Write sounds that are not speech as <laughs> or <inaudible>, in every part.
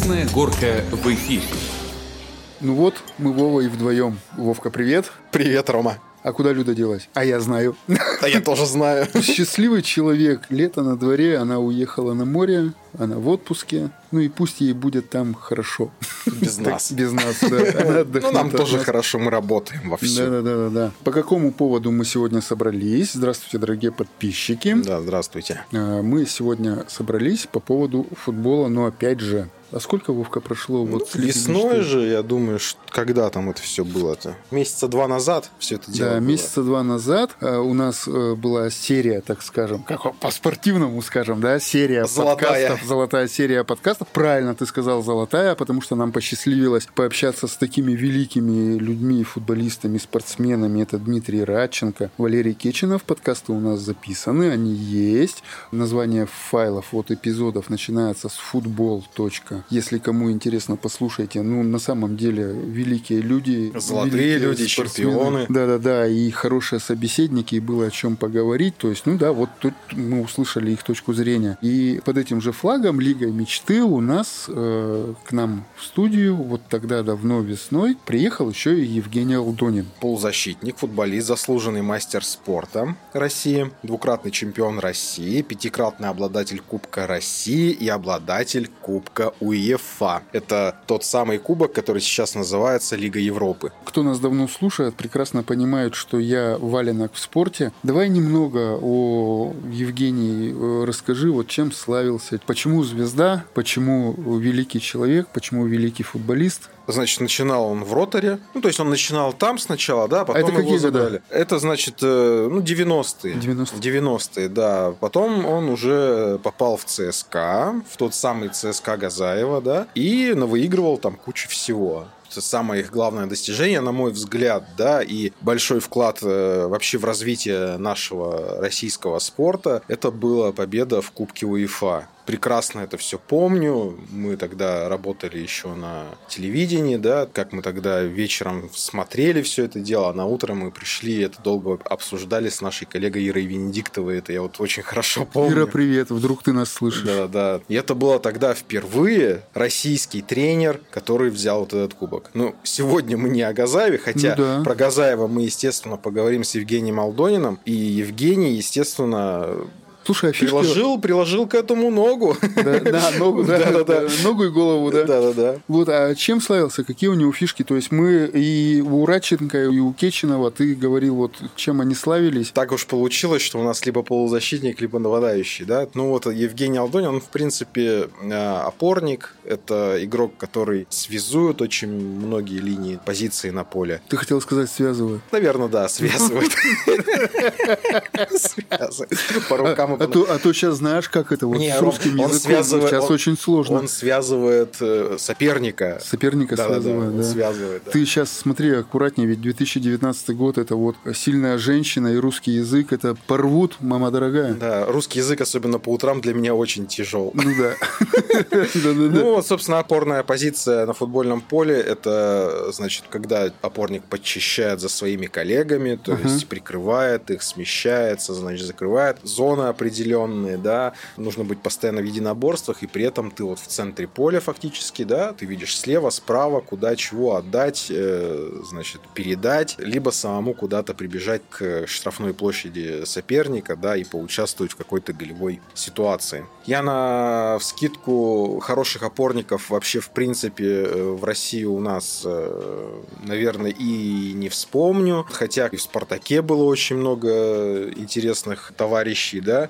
Красная горка в эфире. Ну вот, мы Вова и вдвоем. Вовка, привет. Привет, Рома. А куда Люда делась? А я знаю. А я тоже знаю. <laughs> Счастливый человек. Лето на дворе, она уехала на море, она в отпуске. Ну и пусть ей будет там хорошо. Без нас. Без нас, да. Ну, нам тоже хорошо, мы работаем во всем. Да, да, да, да. По какому поводу мы сегодня собрались? Здравствуйте, дорогие подписчики. Да, здравствуйте. А, мы сегодня собрались по поводу футбола, но опять же, а сколько, Вовка, прошло? Ну, вот весной же, я думаю, когда там это все было-то? Месяца два назад все это дело Да, было. месяца два назад э, у нас э, была серия, так скажем, как по-спортивному скажем, да, серия Золотая. подкастов, золотая серия подкастов. Правильно ты сказал золотая, потому что нам посчастливилось пообщаться с такими великими людьми, футболистами, спортсменами. Это Дмитрий Радченко, Валерий Кеченов. Подкасты у нас записаны, они есть. Название файлов от эпизодов начинается с футбол. Если кому интересно, послушайте. Ну, на самом деле, великие люди. Золотые великие люди, спортсмены. чемпионы. Да-да-да, и хорошие собеседники, и было о чем поговорить. То есть, ну да, вот тут мы услышали их точку зрения. И под этим же флагом Лига мечты у нас э, к нам в студию, вот тогда давно весной, приехал еще и Евгений Алдонин. Полузащитник, футболист, заслуженный мастер спорта России, двукратный чемпион России, пятикратный обладатель Кубка России и обладатель Кубка УЕФА. Это тот самый кубок, который сейчас называется Лига Европы. Кто нас давно слушает, прекрасно понимает, что я валенок в спорте. Давай немного о Евгении э, расскажи, вот чем славился, почему звезда, почему великий человек, почему великий футболист. Значит, начинал он в роторе. Ну, то есть он начинал там сначала, да, потом А это его какие года? забрали. Это, значит, э, ну, 90-е. 90-е. 90-е, да. Потом он уже попал в ЦСКА, в тот самый ЦСКА Газаева, да, и выигрывал там кучу всего. Самое их главное достижение, на мой взгляд, да, и большой вклад э, вообще в развитие нашего российского спорта, это была победа в Кубке УЕФА прекрасно это все помню. Мы тогда работали еще на телевидении, да, как мы тогда вечером смотрели все это дело, а на утро мы пришли, это долго обсуждали с нашей коллегой Ирой Венедиктовой, это я вот очень <laughs> хорошо помню. Ира, привет, вдруг ты нас слышишь. Да, да. И это было тогда впервые российский тренер, который взял вот этот кубок. Ну, сегодня мы не о Газаеве, хотя Ну да. про Газаева мы, естественно, поговорим с Евгением Алдониным. И Евгений, естественно, Слушай, а фишки... приложил, приложил к этому ногу. Да, да, ногу, да, Да-да-да. ногу и голову, да. Да-да-да. Вот, а чем славился? Какие у него фишки? То есть мы и у Радченко, и у Кеченова, ты говорил, вот чем они славились. Так уж получилось, что у нас либо полузащитник, либо нападающий, да. Ну вот Евгений Алдонин, он в принципе э, опорник, это игрок, который связует очень многие линии позиции на поле. Ты хотел сказать связываю. Наверное, да, связывает. <laughs> Связывает. <laughs> По рукам и А по то, а то сейчас знаешь, как это вот Не, с русским он языком связывает- сейчас он- очень сложно. Он связывает э, соперника. Соперника Да-да-да, связывает, он да. связывает, да. Ты сейчас смотри аккуратнее, ведь 2019 год это вот сильная женщина и русский язык, это порвут, мама дорогая. Да, русский язык, особенно по утрам, для меня очень тяжел. Ну да. <laughs> Ну, вот, собственно, опорная позиция на футбольном поле – это, значит, когда опорник подчищает за своими коллегами, то есть прикрывает их, смещается, значит, закрывает зоны определенные, да. Нужно быть постоянно в единоборствах, и при этом ты вот в центре поля фактически, да, ты видишь слева, справа, куда чего отдать, э, значит, передать, либо самому куда-то прибежать к штрафной площади соперника, да, и поучаствовать в какой-то голевой ситуации. Я на вскидку хороших опорников вообще, в принципе, э, в России у нас, э, наверное, и не вспомню. Хотя и в «Спартаке» было очень много интересных товарищей, да,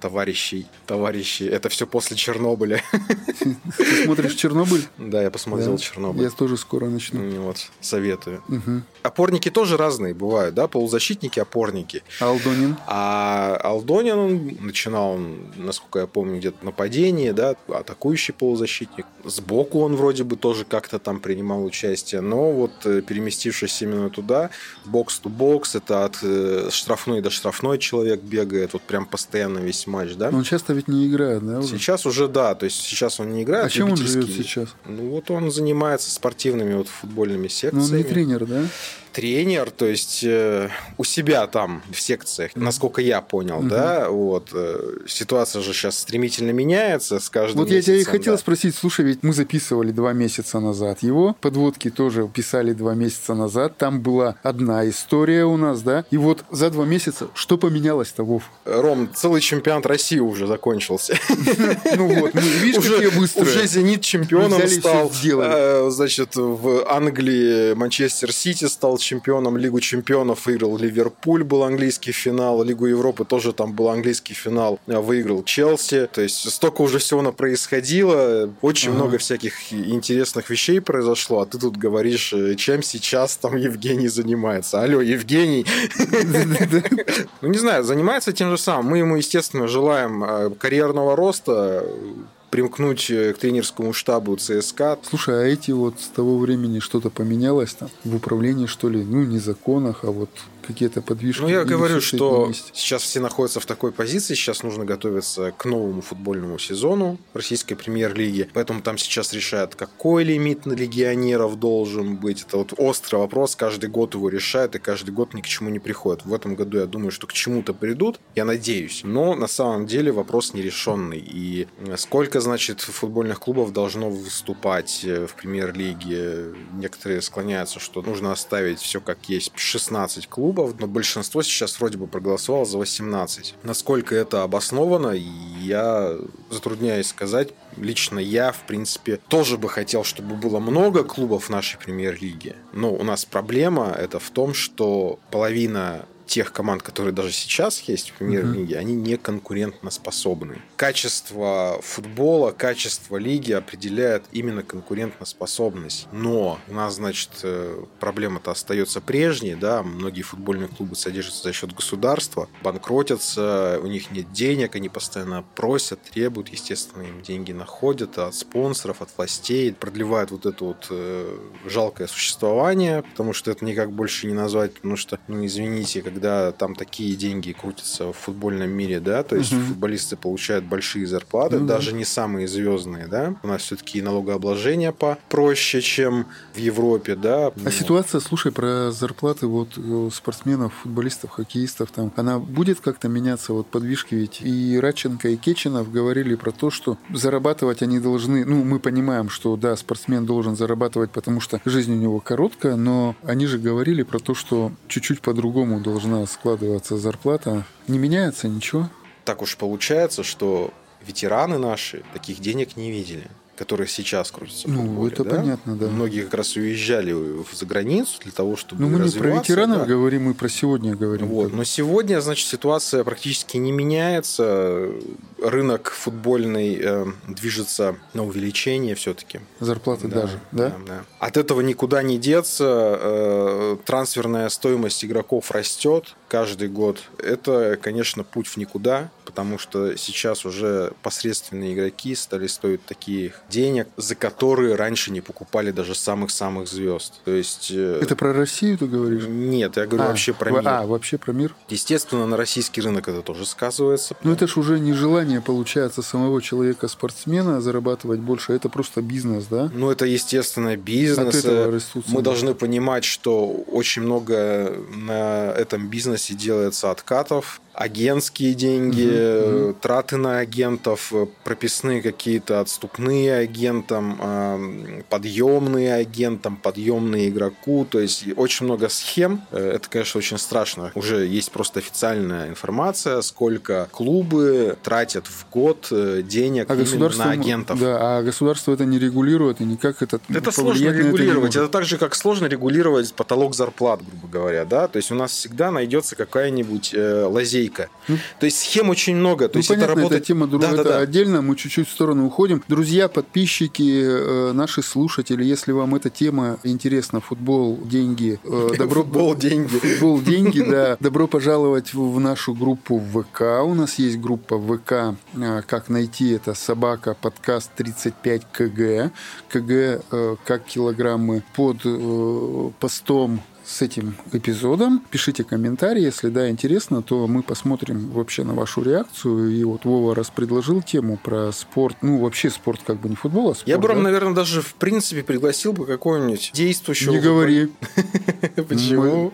товарищей, товарищей. Это все после Чернобыля. Ты смотришь Чернобыль? Да, я посмотрел Да. Чернобыль. Я тоже скоро начну. Вот, советую. Мгм. Опорники тоже разные бывают, да, полузащитники, опорники. Алдонин. А Алдонин, он начинал, он, насколько я помню, где-то нападение, да, атакующий полузащитник. Сбоку он вроде бы тоже как-то там принимал участие, но вот э, переместившись именно туда, бокс-то-бокс, это от э, штрафной до штрафной человек бегает, вот прям постоянно весь матч, да. Но он часто ведь не играет, да? уже? Сейчас уже да, то есть сейчас он не играет. А чем он живет сейчас? Ну вот он занимается спортивными вот футбольными Ну, секциями. он не тренер, да? Тренер, то есть э, у себя там в секциях, насколько я понял, угу. да, вот э, ситуация же сейчас стремительно меняется с каждым. Вот месяцем, я тебя и хотел да. спросить, слушай, ведь мы записывали два месяца назад его, подводки тоже писали два месяца назад, там была одна история у нас, да, и вот за два месяца что поменялось-то, Вов? Ром, целый чемпионат России уже закончился. <laughs> Ну вот, видишь, какие быстрые. Уже «Зенит» чемпионом стал. Э, значит, в Англии Манчестер Сити стал чемпионом, Лигу чемпионов выиграл Ливерпуль, был английский финал, Лигу Европы тоже там был английский финал, э, выиграл Челси. То есть столько уже всего на происходило, очень много всяких интересных вещей произошло, а ты тут говоришь, э, чем сейчас там Евгений занимается. Алло, Евгений. <laughs> Ну, не знаю, занимается тем же самым. Мы ему, естественно, желаем карьерного роста, примкнуть к тренерскому штабу ЦСКА. Слушай, а эти вот с того времени что-то поменялось там в управлении, что ли? Ну, не законах, а вот какие-то подвижки. Ну, я говорю, что сейчас все находятся в такой позиции, сейчас нужно готовиться к новому футбольному сезону российской премьер-лиги, поэтому там сейчас решают, какой лимит на легионеров должен быть. Это вот острый вопрос, каждый год его решают, и каждый год ни к чему не приходит. В этом году я думаю, что к чему-то придут, я надеюсь, но на самом деле вопрос нерешенный. И сколько, значит, футбольных клубов должно выступать э, в премьер-лиге? Некоторые склоняются, что нужно оставить все как есть, 16 клубов, клубов, но большинство сейчас вроде бы проголосовало за 18. Насколько это обосновано, я затрудняюсь сказать. Лично я, в принципе, тоже бы хотел, чтобы было много клубов в нашей премьер-лиге. Но у нас проблема это в том, что половина тех команд, которые даже сейчас есть в премьер-лиге, они не конкурентоспособны. Качество футбола, качество лиги определяет именно конкурентоспособность. Но у нас, значит, э, проблема-то остается прежней, да, многие футбольные клубы содержатся за счет государства, банкротятся, у них нет денег, они постоянно просят, требуют, естественно, им деньги находят от спонсоров, от властей, продлевают вот это вот э, жалкое существование, потому что это никак больше не назвать, потому что, ну, извините, когда когда там такие деньги крутятся в футбольном мире, да, то есть угу. футболисты получают большие зарплаты, ну, даже да. не самые звездные, да. У нас все-таки налогообложение попроще, чем в Европе, да. А ну. ситуация, слушай, про зарплаты вот э, спортсменов, футболистов, хоккеистов, там, она будет как-то меняться? Вот подвижки ведь и Радченко, и Кеченов говорили про то, что зарабатывать они должны, ну, мы понимаем, что, да, спортсмен должен зарабатывать, потому что жизнь у него короткая, но они же говорили про то, что чуть-чуть по-другому должна должна складываться зарплата. Не меняется ничего? Так уж получается, что ветераны наши таких денег не видели которые сейчас крутятся. Ну, футболе, это да? понятно, да. Многие как раз уезжали за границу для того, чтобы Ну, мы не про ветеранов да. говорим, мы про сегодня говорим. Вот. Но сегодня, значит, ситуация практически не меняется. Рынок футбольный э, движется на увеличение все-таки. Зарплаты да, даже, да? да? Да, От этого никуда не деться. Э, трансферная стоимость игроков растет каждый год. Это, конечно, путь в никуда, потому что сейчас уже посредственные игроки стали стоить такие денег, за которые раньше не покупали даже самых-самых звезд. То есть... Э, это про Россию ты говоришь? Нет, я говорю а, вообще про мир. А, вообще про мир? Естественно, на российский рынок это тоже сказывается. Но это ж уже не желание, получается, самого человека-спортсмена зарабатывать больше, это просто бизнес, да? Ну, это, естественно, бизнес. От этого растут Мы должны понимать, что очень много на этом бизнесе делается откатов, агентские деньги, угу, траты на агентов, э, прописные какие-то отступные агентам, а, подъемные агентам, подъемные игроку. То есть очень много схем. Э, это, конечно, очень страшно. Уже есть просто официальная информация, сколько клубы тратят в год денег а именно на агентов. Да, а государство это не регулирует и никак это Это сложно регулировать. Это, это так же, как сложно регулировать потолок зарплат, грубо говоря. Да? То есть у нас всегда найдется какая-нибудь лазейка лазейка. Ну, то есть схем очень много. То ну, есть понятно, это работает... эта тема друг... да, это да, да. отдельно, мы чуть-чуть в сторону уходим. Друзья, подписчики, э, наши слушатели, если вам эта тема интересна, футбол, деньги, э, <laughs> добро... Футбол, деньги. Футбол, деньги, да. <laughs> Добро пожаловать в нашу группу ВК. У нас есть группа ВК. Э, как найти это? Собака, подкаст 35 КГ. КГ как килограммы под постом с этим эпизодом. Пишите комментарии, если да, интересно, то мы посмотрим вообще на вашу реакцию. И вот Вова раз предложил тему про спорт, ну вообще спорт как бы не футбол, а спорт. Я бы, да? наверное, даже в принципе пригласил бы какого-нибудь действующего... Не говори. <laughs> Почему?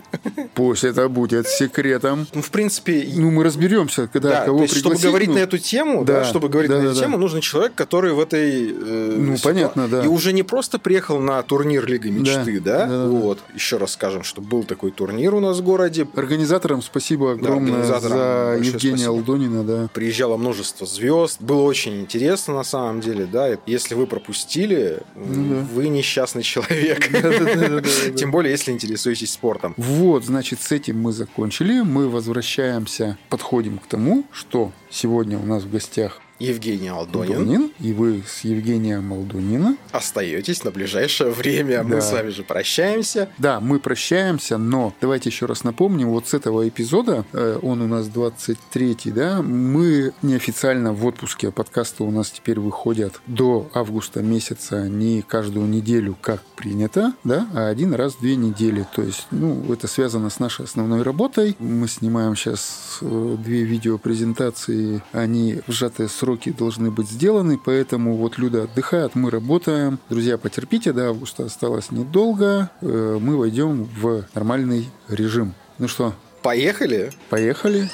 Пусть это будет секретом. Ну, в принципе... Ну, мы разберемся, когда Да, кого есть, чтобы пригласить, говорить ну, на эту тему, да, чтобы говорить на эту тему, нужен человек, который в этой э, Ну, понятно, да. И уже не просто приехал на турнир Лига мечты, да. Вот. Еще раз скажем, что был такой турнир у нас в городе. Организаторам спасибо огромное организаторам за Евгения спасибо. Алдонина, да. Приезжало множество звезд. Было очень интересно на самом деле, да. Если вы пропустили, Ну да. вы несчастный человек. <laughs> <laughs> Тем более, если интересуетесь спортом. Вот, значит, с этим мы закончили. Мы возвращаемся, подходим к тому, что сегодня у нас в гостях Евгений Алдонин. Алдонин, и вы с Евгением Алдонина. Остаетесь на ближайшее время. Мы Да. с вами же прощаемся. Да, мы прощаемся, но давайте еще раз напомним, вот с этого эпизода, э, он у нас 23-й, да, мы неофициально в отпуске, подкасты у нас теперь выходят до августа месяца не каждую неделю, как принято, да, а один раз в две недели. То есть, ну, это связано с нашей основной работой. Мы снимаем сейчас э, две видеопрезентации, они сжатые сроки должны быть сделаны, поэтому вот Люда отдыхает, мы работаем. Друзья, потерпите, до августа осталось недолго, Э, мы войдем в нормальный режим. Ну что, Поехали. поехали?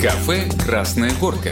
Кафе «Красная горка».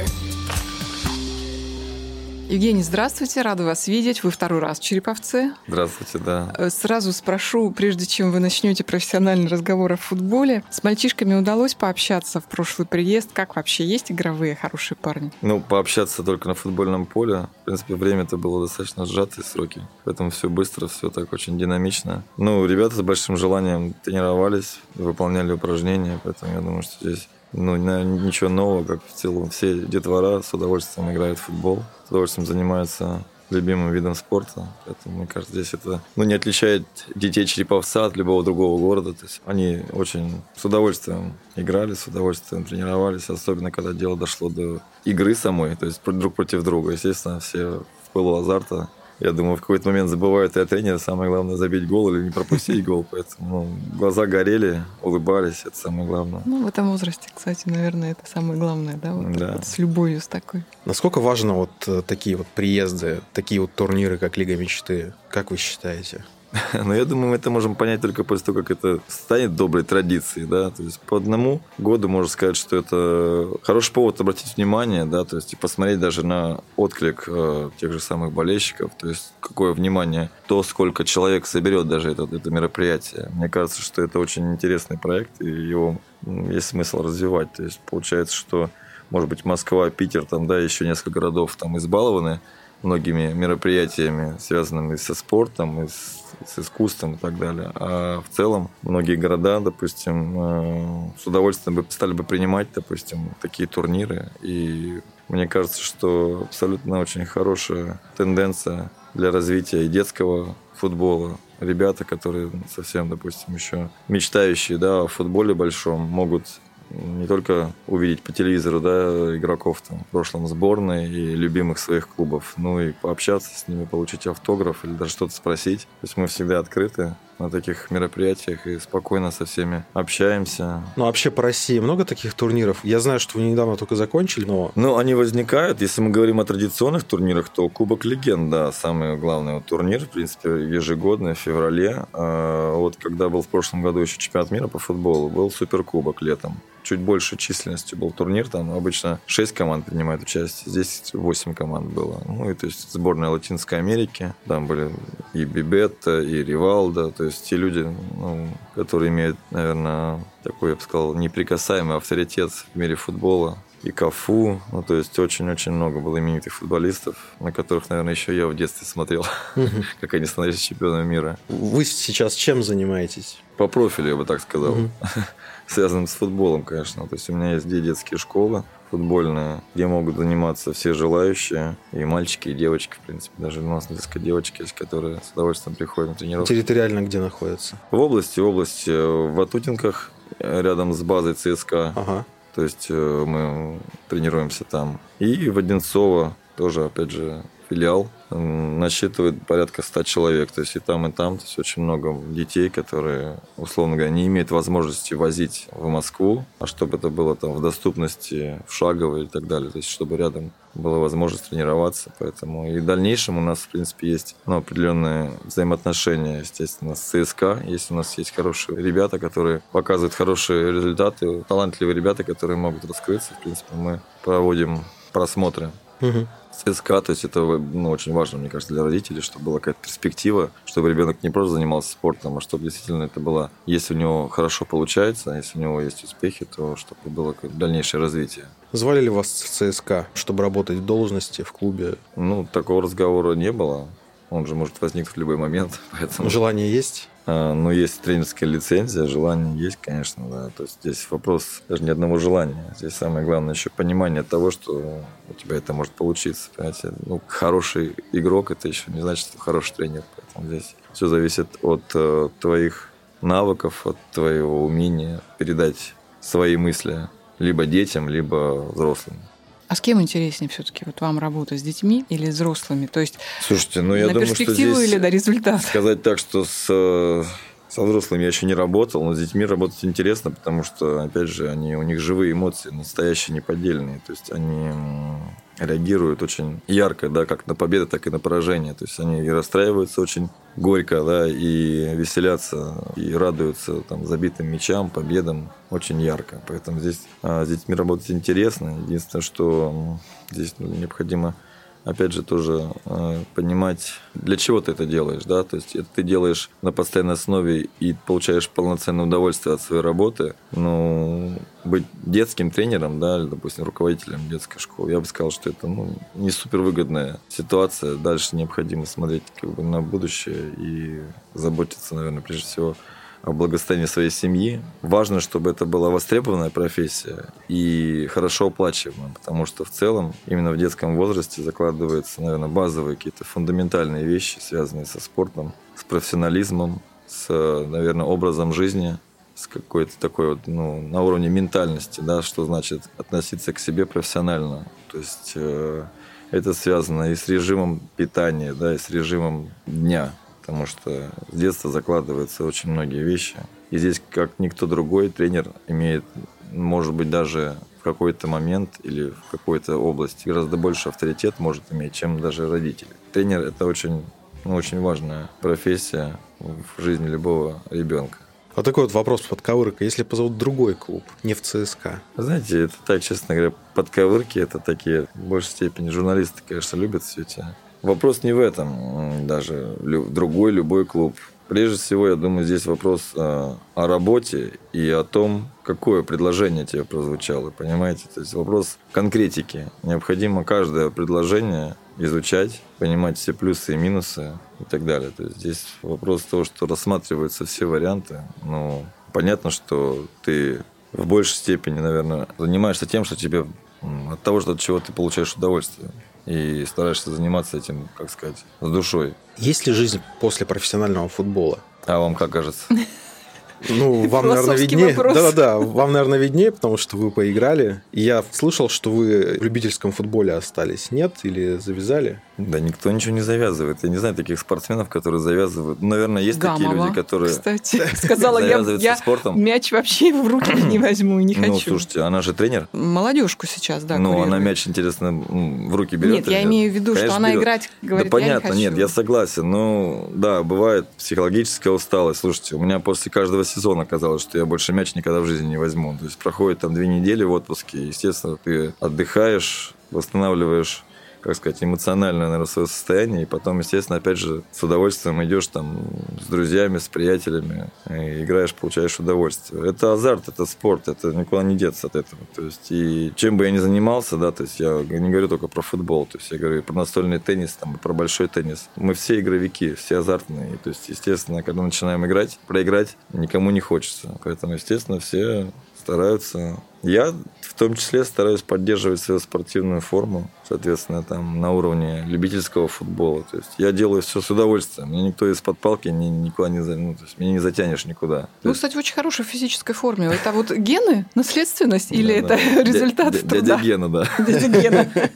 Евгений, здравствуйте, рада вас видеть. Вы второй раз в Череповце. Здравствуйте, да. Э, Сразу спрошу, прежде чем вы начнете профессиональный разговор о футболе, с мальчишками удалось пообщаться в прошлый приезд? Как вообще есть игровые хорошие парни? Ну, пообщаться только на футбольном поле. В принципе, время-то было достаточно сжатые сроки. Поэтому все быстро, все так очень динамично. Ну, ребята с большим желанием тренировались, выполняли упражнения. Поэтому я думаю, что здесь ну, ничего нового, как в целом все детвора с удовольствием играют в футбол, с удовольствием занимаются любимым видом спорта. Поэтому, мне кажется, здесь это ну, не отличает детей Череповца от любого другого города. То есть они очень с удовольствием играли, с удовольствием тренировались, особенно когда дело дошло до игры самой, то есть друг против друга. Естественно, все в пылу азарта я думаю, в какой-то момент забывают и о тренере. Самое главное забить гол или не пропустить гол. Поэтому ну, глаза горели, улыбались. Это самое главное. Ну, в этом возрасте, кстати, наверное, это самое главное, да? Вот, Да. вот с любовью с такой. Насколько важно вот э, такие вот приезды, такие вот турниры, как Лига мечты? Как вы считаете? <laughs> Но я думаю, мы это можем понять только после того, как это станет доброй традицией, да, то есть по одному году можно сказать, что это хороший повод обратить внимание, да, то есть и посмотреть даже на отклик э, тех же самых болельщиков, то есть какое внимание, то, сколько человек соберет даже это, это мероприятие. Мне кажется, что это очень интересный проект, и его есть смысл развивать, то есть получается, что может быть, Москва, Питер, там, да, еще несколько городов там избалованы многими мероприятиями, связанными со спортом и с, с искусством и так далее. А в целом многие города, допустим, э, с удовольствием бы стали бы принимать, допустим, такие турниры. И мне кажется, что абсолютно очень хорошая тенденция для развития детского футбола. Ребята, которые совсем, допустим, еще мечтающие да, о футболе большом, могут не только увидеть по телевизору да, игроков там, в прошлом сборной и любимых своих клубов, но и пообщаться с ними, получить автограф или даже что-то спросить. То есть мы всегда открыты на таких мероприятиях и спокойно со всеми общаемся. Ну, вообще по России много таких турниров? Я знаю, что вы недавно только закончили, но... Ну, они возникают. Если мы говорим о традиционных турнирах, то Кубок Легенд, да, самый главный вот турнир, в принципе, ежегодный, в феврале. А вот когда был в прошлом году еще чемпионат мира по футболу, был Суперкубок летом. Чуть больше численностью был турнир, там обычно 6 команд принимают участие, здесь 8 команд было. Ну, и то есть сборная Латинской Америки, там были и Бибетта, и Ривалда, то есть те люди, ну, которые имеют, наверное, такой, я бы сказал, неприкасаемый авторитет в мире футбола, и Кафу. Ну, то есть очень-очень много было именитых футболистов, на которых, наверное, еще я в детстве смотрел, <laughs> как они становились чемпионами мира. Вы сейчас чем занимаетесь? По профилю, я бы так сказал. <laughs> Связанным с футболом, конечно. То есть у меня есть две детские школы футбольные, где могут заниматься все желающие, и мальчики, и девочки, в принципе. Даже у нас несколько девочек есть, которые с удовольствием приходят на тренировки. Территориально где находится? В области, в области, э, в Атутинках, рядом с базой ЦСКА. Ага. То есть э, мы тренируемся там. И в Одинцово тоже, опять же, филиал насчитывает порядка 100 человек. То есть и там, и там. То есть очень много детей, которые, условно говоря, не имеют возможности возить в Москву, а чтобы это было там в доступности, в шаговой и так далее. То есть чтобы рядом была возможность тренироваться. Поэтому и в дальнейшем у нас, в принципе, есть ну, определенные взаимоотношения, естественно, с ЦСКА. Есть у нас есть хорошие ребята, которые показывают хорошие результаты, талантливые ребята, которые могут раскрыться. В принципе, мы проводим просмотры. Угу. ЦСКА, то есть это ну, очень важно, мне кажется, для родителей, чтобы была какая-то перспектива, чтобы ребенок не просто занимался спортом, а чтобы действительно это было, если у него хорошо получается, если у него есть успехи, то чтобы было дальнейшее развитие. Звали ли вас в ЦСКА, чтобы работать в должности, в клубе? Ну, такого разговора не было. Он же может возникнуть в любой момент. <laughs> Поэтому... Желание есть? А, ну, есть тренерская лицензия, желание есть, конечно, да. То есть здесь вопрос даже не одного желания. Здесь самое главное еще понимание того, что у тебя это может получиться. Понимаете? Ну, хороший игрок это еще не значит, что хороший тренер. Поэтому здесь все зависит от э, твоих навыков, от твоего умения передать свои мысли либо детям, либо взрослым. А с кем интереснее все-таки вот вам работа с детьми или взрослыми? То есть Слушайте, ну я на думаю, перспективу что здесь или на результат? Сказать так, что с э, со взрослыми я еще не работал, но с детьми работать интересно, потому что, опять же, они, у них живые эмоции, настоящие, неподдельные. То есть они реагируют очень ярко, да, как на победу, так и на поражение. То есть они и расстраиваются очень горько, да, и веселятся, и радуются там забитым мячам, победам очень ярко. Поэтому здесь а, с детьми работать интересно. Единственное, что здесь необходимо опять же, тоже э, понимать, для чего ты это делаешь, да, то есть это ты делаешь на постоянной основе и получаешь полноценное удовольствие от своей работы, ну, быть детским тренером, да, или, допустим, руководителем детской школы, я бы сказал, что это, ну, не супервыгодная ситуация, дальше необходимо смотреть, как бы, на будущее и заботиться, наверное, прежде всего о благосостоянии своей семьи. Важно, чтобы это была востребованная профессия и хорошо оплачиваемая, потому что в целом именно в детском возрасте закладываются, наверное, базовые какие-то фундаментальные вещи, связанные со спортом, с профессионализмом, с, наверное, образом жизни, с какой-то такой вот, ну, на уровне ментальности, да, что значит относиться к себе профессионально. То есть э, это связано и с режимом питания, да, и с режимом дня потому что с детства закладываются очень многие вещи. И здесь, как никто другой, тренер имеет, может быть, даже в какой-то момент или в какой-то области гораздо больше авторитет может иметь, чем даже родители. Тренер – это очень, ну, очень важная профессия в жизни любого ребенка. Вот такой вот вопрос подковырка. Если позовут другой клуб, не в ЦСКА? Знаете, это так, честно говоря, подковырки, это такие, в большей степени, журналисты, конечно, любят все эти Вопрос не в этом, даже другой любой клуб. Прежде всего, я думаю, здесь вопрос о, о работе и о том, какое предложение тебе прозвучало, понимаете? То есть вопрос конкретики. Необходимо каждое предложение изучать, понимать все плюсы и минусы и так далее. То есть здесь вопрос того, что рассматриваются все варианты. Ну, понятно, что ты в большей степени, наверное, занимаешься тем, что тебе от того, что от чего ты получаешь удовольствие и стараешься заниматься этим, как сказать, с душой. Есть ли жизнь после профессионального футбола? А вам как кажется? <laughs> Ну, <laughs> вам, наверное, виднее. Да-да-да, вам, наверное, виднее, потому что вы поиграли. Я слышал, что вы в любительском футболе остались. Нет? Или завязали? Да никто ничего не завязывает. Я не знаю таких спортсменов, которые завязывают. Ну, наверное, есть Гамова, такие люди, которые кстати, <laughs> сказала, я, я спортом. мяч вообще в руки не возьму и не хочу. Ну, слушайте, она же тренер. Молодежку сейчас, да, Ну, она мяч, интересно, в руки берет. Нет, я имею в виду, Конечно, что она берет. играть говорит, Да понятно, я не хочу. нет, я согласен. Ну, да, бывает психологическая усталость. Слушайте, у меня после каждого сезона казалось, что я больше мяч никогда в жизни не возьму. То есть проходит там две недели в отпуске, естественно, ты отдыхаешь, восстанавливаешь как сказать, эмоциональное, наверное, свое состояние, и потом, естественно, опять же, с удовольствием идешь там с друзьями, с приятелями, и играешь, получаешь удовольствие. Это азарт, это спорт, это никуда не деться от этого. То есть, и чем бы я ни занимался, да, то есть я не говорю только про футбол, то есть я говорю и про настольный теннис, там, и про большой теннис. Мы все игровики, все азартные, то есть, естественно, когда начинаем играть, проиграть никому не хочется. Поэтому, естественно, все стараются. Я в том числе стараюсь поддерживать свою спортивную форму, соответственно, там на уровне любительского футбола. То есть я делаю все с удовольствием. Мне никто из-под палки ни, никуда не, за- ну, то есть меня не затянешь никуда. Есть- кстати, в очень хорошей физической форме. Это вот гены, наследственность или это результат труда? Дядя Гена, да. <laughs> Дядя Гена. <laughs>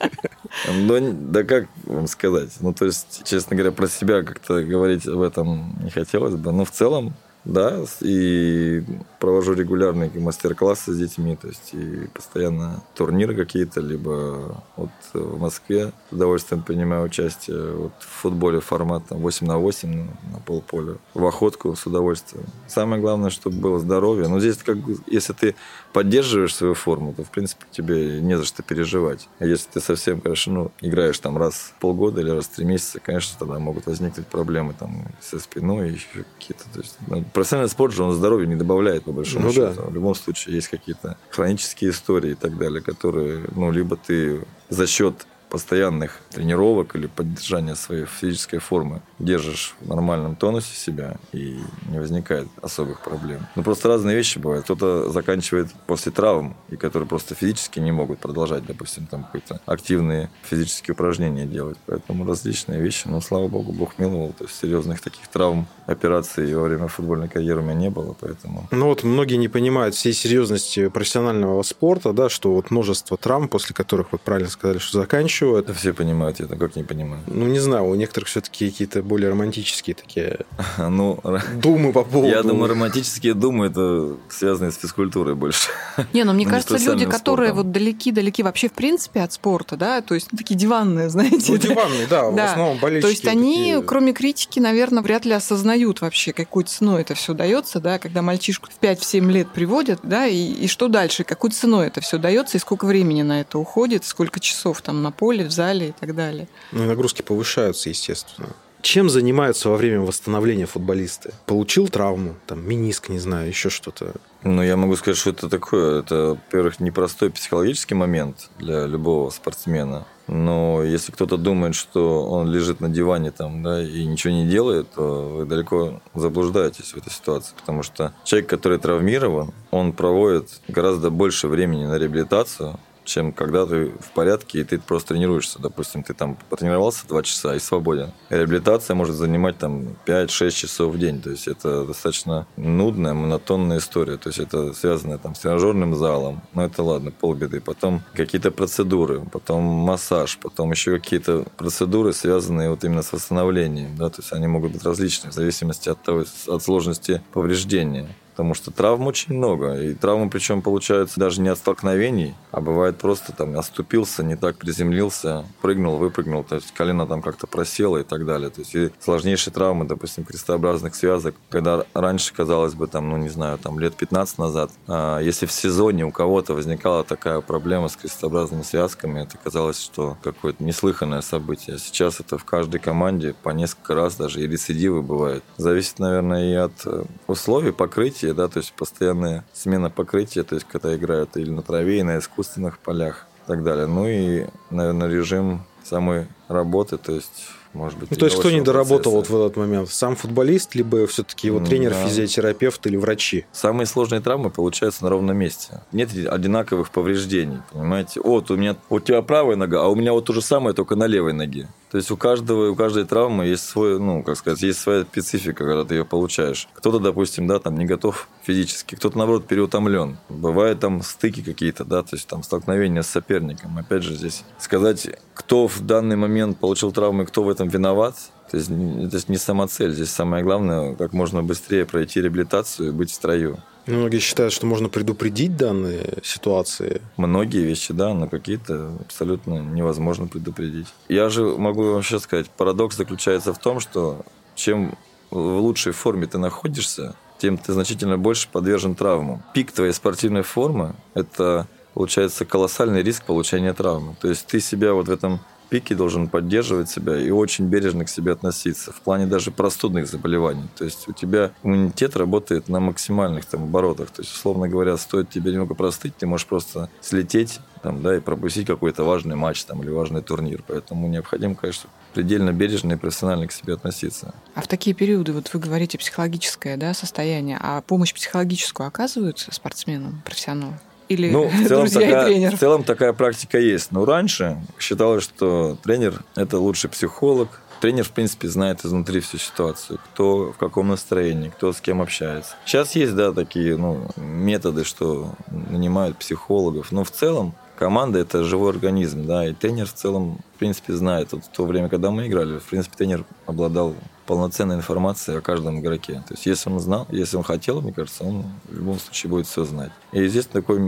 Ну, да как вам сказать? Ну, то есть, честно говоря, про себя как-то говорить об этом не хотелось бы. Но в целом, да, и провожу регулярные мастер-классы с детьми, то есть и постоянно турниры какие-то, либо вот в Москве с удовольствием принимаю участие вот в футболе формат 8 на 8 ну, на полполя, в охотку с удовольствием. Самое главное, чтобы было здоровье. Но здесь, как если ты поддерживаешь свою форму, то, в принципе, тебе не за что переживать. А если ты совсем, конечно, ну, играешь там раз в полгода или раз в три месяца, конечно, тогда могут возникнуть проблемы там со спиной, еще какие-то. То есть, ну, профессиональный спорт же, он здоровье не добавляет, по большому ну, счету. Да. В любом случае есть какие-то хронические истории и так далее, которые, ну, либо ты за счет постоянных тренировок или поддержания своей физической формы держишь в нормальном тонусе себя и не возникает особых проблем. Ну, просто разные вещи бывают. Кто-то заканчивает после травм, и которые просто физически не могут продолжать, допустим, там какие-то активные физические упражнения делать. Поэтому различные вещи. Но, слава богу, Бог миловал. То есть серьезных таких травм, операций во время футбольной карьеры у меня не было, поэтому... Ну вот многие не понимают всей серьезности профессионального спорта, да, что вот множество травм, после которых, вот правильно сказали, что заканчивают. Да все понимают, я как не понимаю. Ну, не знаю, у некоторых все-таки какие-то более романтические такие <laughs> ну, думы по поводу... Я думаю, романтические думы это связаны с физкультурой больше. Не, ну мне <laughs> кажется, люди, которые вот далеки-далеки вообще в принципе от спорта, да, то есть такие диванные, <laughs> знаете. Ну, диванные, да, в основном болельщики. То есть они, кроме критики, наверное, вряд ли осознают вообще, какой ценой это все дается, да, когда мальчишку в 5-7 лет приводят, да, и, и что дальше, какой ценой это все дается, и сколько времени на это уходит, сколько часов там на поле, в зале и так далее. Ну, нагрузки повышаются, естественно. Чем занимаются во время восстановления футболисты? Получил травму, там, миниск, не знаю, еще что-то. Ну, я могу сказать, что это такое. Это, во-первых, непростой психологический момент для любого спортсмена. Но если кто-то думает, что он лежит на диване там, да, и ничего не делает, то вы далеко заблуждаетесь в этой ситуации. Потому что человек, который травмирован, он проводит гораздо больше времени на реабилитацию, чем когда ты в порядке и ты просто тренируешься. Допустим, ты там потренировался 2 часа и свободен. Реабилитация может занимать там 5-6 часов в день. То есть это достаточно нудная, монотонная история. То есть это связано там с тренажерным залом. Ну это ладно, полбеды. Потом какие-то процедуры, потом массаж, потом еще какие-то процедуры, связанные вот именно с восстановлением. Да? То есть они могут быть различны в зависимости от, того, от сложности повреждения потому что травм очень много. И травмы причем получаются даже не от столкновений, а бывает просто там оступился, не так приземлился, прыгнул, выпрыгнул, то есть колено там как-то просело и так далее. То есть и сложнейшие травмы, допустим, крестообразных связок, когда раньше, казалось бы, там, ну не знаю, там лет 15 назад, а если в сезоне у кого-то возникала такая проблема с крестообразными связками, это казалось, что какое-то неслыханное событие. Сейчас это в каждой команде по несколько раз даже и рецидивы бывают. Зависит, наверное, и от э, условий покрытия, покрытие, да, то есть постоянная смена покрытия, то есть когда играют или на траве, и на искусственных полях и так далее. Ну и, наверное, режим самой работы, то есть может быть. Ну, то есть кто не доработал вот в этот момент? Сам футболист, либо все-таки его тренер, да. физиотерапевт или врачи? Самые сложные травмы получаются на ровном месте. Нет одинаковых повреждений, понимаете? Вот у меня, у тебя правая нога, а у меня вот то же самое, только на левой ноге. То есть у каждого, у каждой травмы есть свой, ну, как сказать, есть своя специфика, когда ты ее получаешь. Кто-то, допустим, да, там не готов физически, кто-то, наоборот, переутомлен. Бывают там стыки какие-то, да, то есть там столкновения с соперником. Опять же, здесь сказать, кто в данный момент получил травмы, кто в этом виноват, то есть это не самоцель. Здесь самое главное, как можно быстрее пройти реабилитацию и быть в строю. Многие считают, что можно предупредить данные ситуации. Многие вещи, да, но какие-то абсолютно невозможно предупредить. Я же могу вам сейчас сказать, парадокс заключается в том, что чем в лучшей форме ты находишься, тем ты значительно больше подвержен травмам. Пик твоей спортивной формы – это, получается, колоссальный риск получения травмы. То есть ты себя вот в этом пике должен поддерживать себя и очень бережно к себе относиться в плане даже простудных заболеваний. То есть у тебя иммунитет работает на максимальных там оборотах. То есть, условно говоря, стоит тебе немного простыть, ты можешь просто слететь там, да, и пропустить какой-то важный матч там, или важный турнир. Поэтому необходимо, конечно, предельно бережно и профессионально к себе относиться. А в такие периоды, вот вы говорите, психологическое да, состояние, а помощь психологическую оказывают спортсменам, профессионалам? Или ну, в <laughs> целом, такая, тренер? В целом такая практика есть. Но раньше считалось, что тренер – это лучший психолог. Тренер, в принципе, знает изнутри всю ситуацию, кто в каком настроении, кто с кем общается. Сейчас есть, да, такие ну, методы, что нанимают психологов. Но в целом команда – это живой организм, да, и тренер в целом, в принципе, знает. Вот в то время, когда мы играли, в принципе, тренер обладал полноценной информацией о каждом игроке. То есть, если он знал, если он хотел, мне кажется, он в любом случае будет все знать. И здесь такой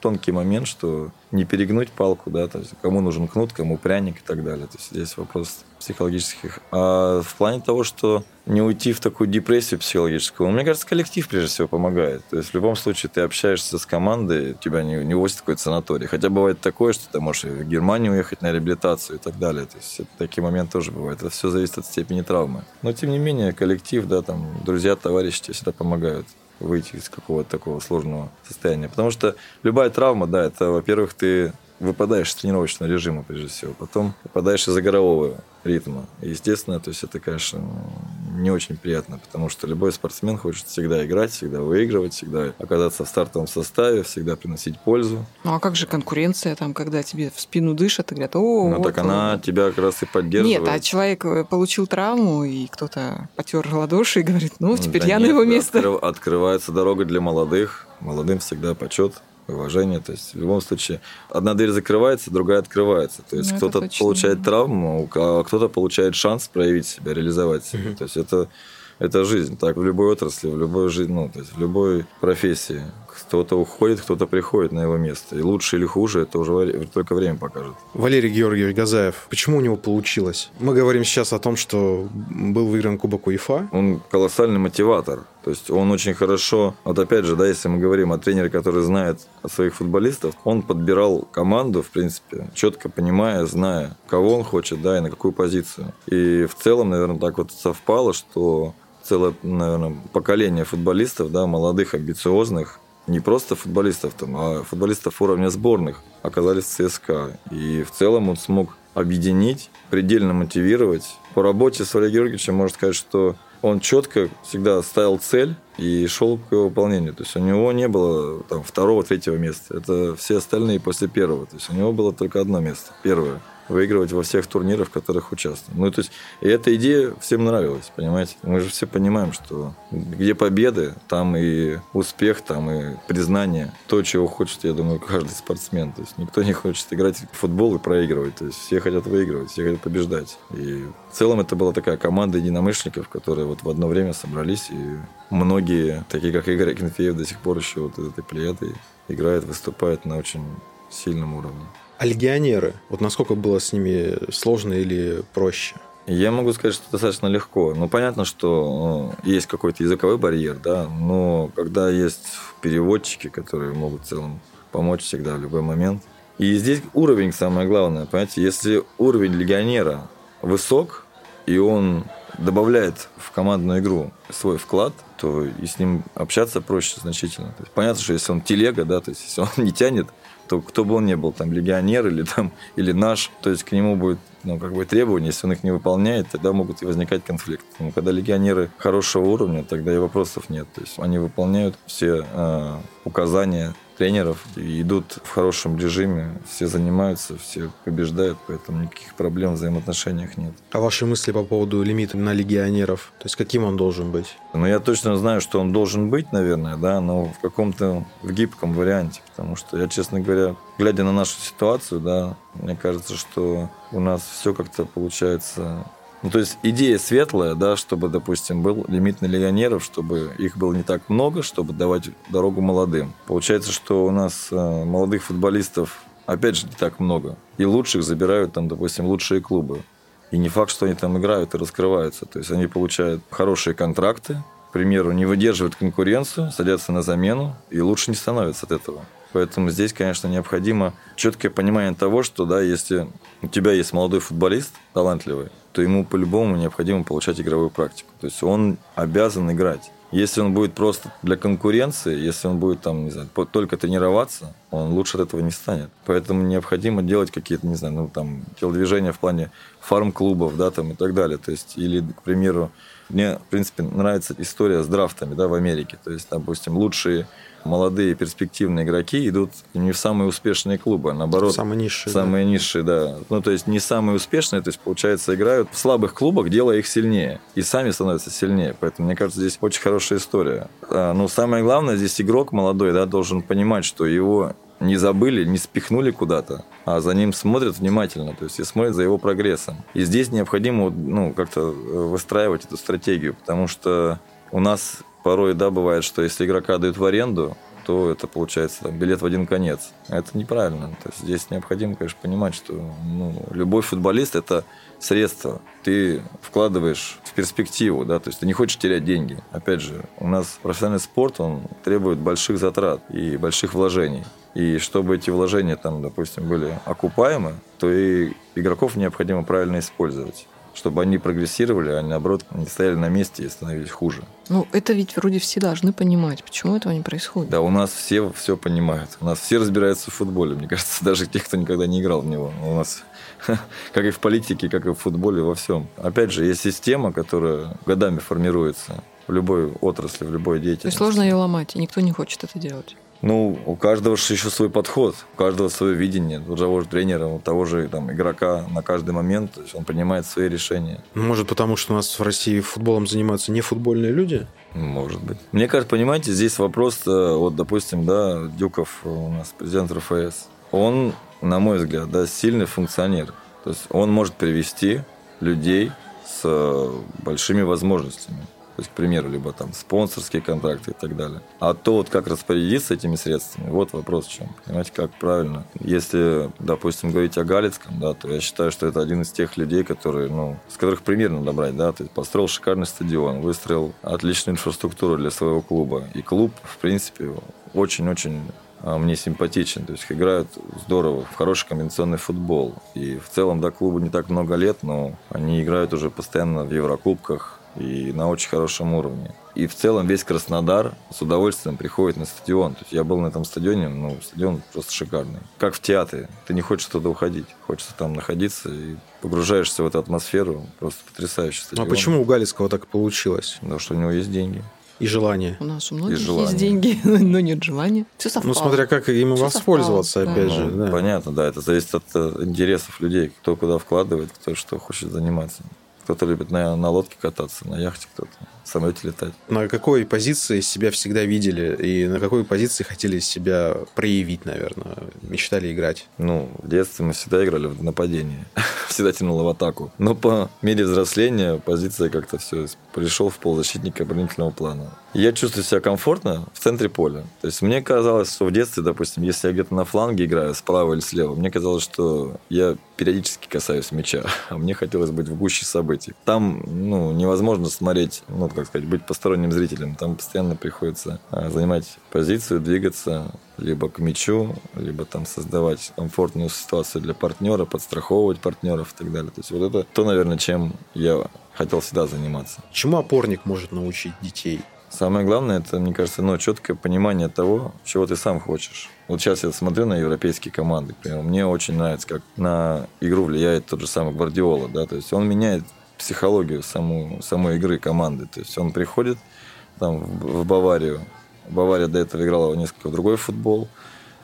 тонкий момент, что не перегнуть палку, да, то есть кому нужен кнут, кому пряник и так далее. То есть здесь вопрос психологических. А в плане того, что не уйти в такую депрессию психологическую, мне кажется, коллектив прежде всего помогает. То есть в любом случае ты общаешься с командой, тебя не, не возят какой-то санаторий. Хотя бывает такое, что ты можешь в Германию уехать на реабилитацию и так далее. То есть такие моменты тоже бывают. Это все зависит от степени травмы. Но тем не менее, коллектив, да, там, друзья, товарищи тебе всегда помогают выйти из какого-то такого сложного состояния. Потому что любая травма, да, это, во-первых, ты выпадаешь из тренировочного режима, прежде всего. Потом выпадаешь из игрового ритма. И, естественно, то есть это, конечно, не очень приятно, потому что любой спортсмен хочет всегда играть, всегда выигрывать, всегда оказаться в стартовом составе, всегда приносить пользу. Ну а как же конкуренция, там, когда тебе в спину дышат и говорят, о, Ну вот, так она вот». тебя как раз и поддерживает. Нет, а человек э, получил травму, и кто-то потер ладоши и говорит, ну, теперь Да я на нет, его место. открыв- открывается дорога для молодых. Молодым всегда почет уважение. То есть в любом случае одна дверь закрывается, другая открывается. То есть Ну, кто-то точно, получает травму, а кто-то получает шанс проявить себя, реализовать себя. То есть это это жизнь, так в любой отрасли, в любой жизни, ну, то есть в любой профессии. Кто-то уходит, кто-то приходит на его место. И лучше или хуже, это уже только время покажет. Валерий Георгиевич Газаев, почему у него получилось? Мы говорим сейчас о том, что был выигран Кубок УЕФА. Он колоссальный мотиватор. То есть он очень хорошо, вот опять же, да, если мы говорим о тренере, который знает о своих футболистов, он подбирал команду, в принципе, четко понимая, зная, кого он хочет, да, и на какую позицию. И в целом, наверное, так вот совпало, что целое, наверное, поколение футболистов, да, молодых, амбициозных, не просто футболистов, там, а футболистов уровня сборных оказались в ЦСКА. И в целом он смог объединить, предельно мотивировать. По работе с Валерием Георгиевичем можно сказать, что он четко всегда ставил цель и шел к ее выполнению. То есть у него не было там, второго, третьего места. Это все остальные после первого. То есть у него было только одно место. Первое выигрывать во всех турнирах, в которых участвуем. Ну, то есть, и эта идея всем нравилась, понимаете? Мы же все понимаем, что где победы, там и успех, там и признание. То, чего хочет, я думаю, каждый спортсмен. То есть, никто не хочет играть в футбол и проигрывать. То есть, все хотят выигрывать, все хотят побеждать. И в целом это была такая команда единомышленников, которые вот в одно время собрались, и многие, такие как Игорь Акинфеев, до сих пор еще вот этой плеяды играют, выступают на очень сильном уровне. А легионеры, вот насколько было с ними сложно или проще? Я могу сказать, что достаточно легко. Ну, понятно, что ну, есть какой-то языковой барьер, да, но когда есть переводчики, которые могут в целом помочь всегда в любой момент. И здесь уровень самое главное, понимаете, если уровень легионера высок, и он добавляет в командную игру свой вклад, то и с ним общаться проще значительно. То есть понятно, что если он телега, да, то есть если он <laughs> не тянет, то кто бы он ни был, там, легионер или, там, или наш, то есть к нему будет ну, как бы требования, если он их не выполняет, тогда могут и возникать конфликты. Но когда легионеры хорошего уровня, тогда и вопросов нет. То есть они выполняют все э, указания тренеров и идут в хорошем режиме, все занимаются, все побеждают, поэтому никаких проблем в взаимоотношениях нет. А ваши мысли по поводу лимита на легионеров? То есть каким он должен быть? Но я точно знаю, что он должен быть, наверное, да, но в каком-то в гибком варианте, потому что я, честно говоря, глядя на нашу ситуацию, да, мне кажется, что у нас все как-то получается ну, то есть идея светлая, да, чтобы, допустим, был лимит на легионеров, чтобы их было не так много, чтобы давать дорогу молодым. Получается, что у нас э, молодых футболистов, опять же, не так много. И лучших забирают там, допустим, лучшие клубы. И не факт, что они там играют и раскрываются. То есть они получают хорошие контракты, к примеру, не выдерживают конкуренцию, садятся на замену и лучше не становятся от этого. Поэтому здесь, конечно, необходимо четкое понимание того, что да, если у тебя есть молодой футболист, талантливый, то ему по-любому необходимо получать игровую практику. То есть он обязан играть. Если он будет просто для конкуренции, если он будет там, не знаю, только тренироваться, он лучше от этого не станет. Поэтому необходимо делать какие-то, не знаю, ну там телодвижения в плане фарм-клубов, да, там и так далее. То есть, или, к примеру, мне, в принципе, нравится история с драфтами, да, в Америке. То есть, допустим, лучшие молодые перспективные игроки идут не в самые успешные клубы, а наоборот, Самые низшие, да. самые низшие, да. Ну, то есть не самые успешные, то есть, получается, играют в слабых клубах, делая их сильнее. И сами становятся сильнее. Поэтому, мне кажется, здесь очень хорошая история. А, Но самое главное, здесь игрок молодой, да, должен понимать, что его не забыли, не спихнули куда-то, а за ним смотрят внимательно, то есть и смотрят за его прогрессом. И здесь необходимо ну, как-то выстраивать эту стратегию, потому что у нас порой, да, бывает, что если игрока дают в аренду, то это получается там, билет в один конец. Это неправильно. То есть здесь необходимо, конечно, понимать, что ну, любой футболист это средство. Ты вкладываешь в перспективу, да, то есть ты не хочешь терять деньги. Опять же, у нас профессиональный спорт, он требует больших затрат и больших вложений. И чтобы эти вложения там, допустим, были окупаемы, то и игроков необходимо правильно использовать чтобы они прогрессировали, а наоборот не стояли на месте и становились хуже. Ну, это ведь вроде все должны понимать, почему этого не происходит. Да, у нас все все понимают. У нас все разбираются в футболе. Мне кажется, <laughs> даже те, кто никогда не играл в него. У нас, <laughs> как и в политике, как и в футболе, во всем. Опять же, есть система, которая годами формируется в любой отрасли, в любой деятельности. То есть сложно ее ломать, и никто не хочет это делать. Ну, у каждого же еще свой подход, у каждого свое видение. У того же тренера, у того же там, игрока на каждый момент, то есть он принимает свои решения. Ну, может, потому что у нас в России футболом занимаются не футбольные люди? Может быть. Мне кажется, понимаете, здесь вопрос, э, вот, допустим, да, Дюков у нас президент РФС, он, на мой взгляд, да, сильный функционер. То есть он может привести людей с э, большими возможностями. То есть, к примеру, либо там спонсорские контракты и так далее. А то вот как распорядиться этими средствами, вот вопрос в чем. Понимаете, как правильно. Если, допустим, говорить о Галицком, да, то я считаю, что это один из тех людей, которые, ну, с которых примерно добрать, да, то есть построил шикарный стадион, выстроил отличную инфраструктуру для своего клуба. И клуб, в принципе, очень-очень а, мне симпатичен. То есть играют здорово, в хороший комбинационный футбол. И в целом, да, клубу не так много лет, но они играют уже постоянно в Еврокубках, и на очень хорошем уровне. И в целом весь Краснодар с удовольствием приходит на стадион. То есть я был на этом стадионе, ну, стадион просто шикарный. Как в театре. Ты не хочешь туда уходить. Хочется там находиться и погружаешься в эту атмосферу. Просто потрясающий стадион. А почему у Галицкого так получилось? Потому что у него есть деньги. И желание. У нас у многих есть деньги, <laughs> но нет желания. Все совпало. Ну, смотря как им Все воспользоваться, совпало, опять да. же. Ну, да. Понятно, да. Это зависит от э, интересов людей. Кто куда вкладывает, кто что хочет заниматься. Кто-то любит на, на лодке кататься, на яхте кто-то, самолете летать. На какой позиции себя всегда видели и на какой позиции хотели себя проявить, наверное, мечтали играть? Ну, в детстве мы всегда играли в нападение, <laughs> всегда тянуло в атаку. Но по мере взросления позиция как-то все пришел в полузащитника оборонительного плана. Я чувствую себя комфортно в центре поля. То есть мне казалось, что в детстве, допустим, если я где-то на фланге играю, справа или слева, мне казалось, что я периодически касаюсь мяча, <laughs> а мне хотелось быть в гуще событий. Там ну, невозможно смотреть, ну, как сказать, быть посторонним зрителем. Там постоянно приходится а, занимать позицию, двигаться либо к мячу, либо там создавать комфортную ситуацию для партнера, подстраховывать партнеров и так далее. То есть вот это то, наверное, чем я хотел всегда заниматься. Чему опорник может научить детей? Самое главное, это, мне кажется, ну, четкое понимание того, чего ты сам хочешь. Вот сейчас я смотрю на европейские команды, к примеру, мне очень нравится, как на игру влияет тот же самый Гвардиола, да, то есть он меняет психологию саму, самой игры команды, то есть он приходит там в, Баварию, Бавария до этого играла несколько в другой футбол,